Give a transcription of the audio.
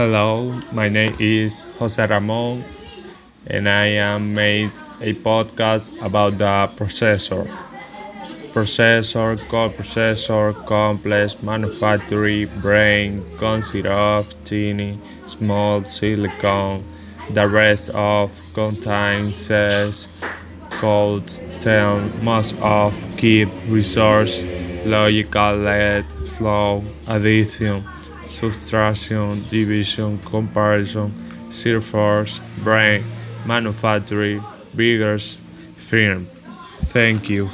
Hello, my name is Jose Ramon, and I am made a podcast about the processor. Processor, coprocessor, complex, manufacturing, brain, consist of tiny, small silicon. The rest of contains cells code tell most of keep resource, logical let flow, addition, subtraction, division, comparison, surface, brain, manufacturing, biggest firm. Thank you.